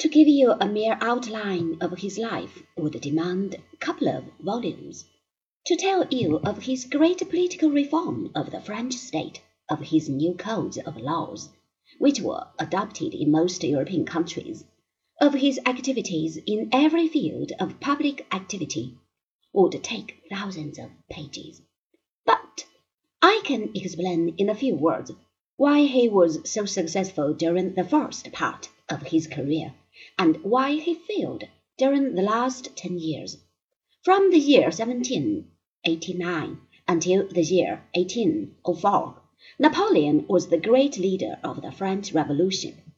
To give you a mere outline of his life would demand a couple of volumes. To tell you of his great political reform of the French state, of his new codes of laws, which were adopted in most European countries, of his activities in every field of public activity, would take thousands of pages. But I can explain in a few words why he was so successful during the first part of his career, and why he failed during the last ten years. From the year 1789 until the year 1804, Napoleon was the great leader of the French Revolution.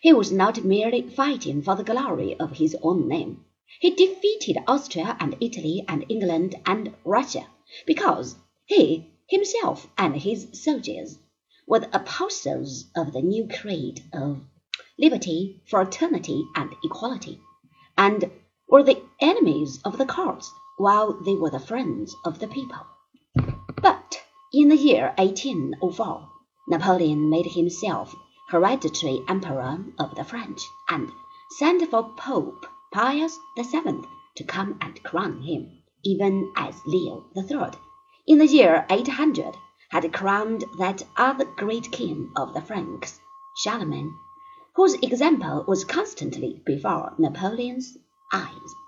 He was not merely fighting for the glory of his own name. He defeated Austria and Italy and England and Russia because he himself and his soldiers were the apostles of the new creed of liberty, fraternity, and equality, and were the enemies of the courts while they were the friends of the people. But in the year 1804, Napoleon made himself hereditary emperor of the French and sent for Pope Pius VII to come and crown him, even as Leo III, in the year 800, had crowned that other great king of the Franks, Charlemagne, whose example was constantly before Napoleon's eyes.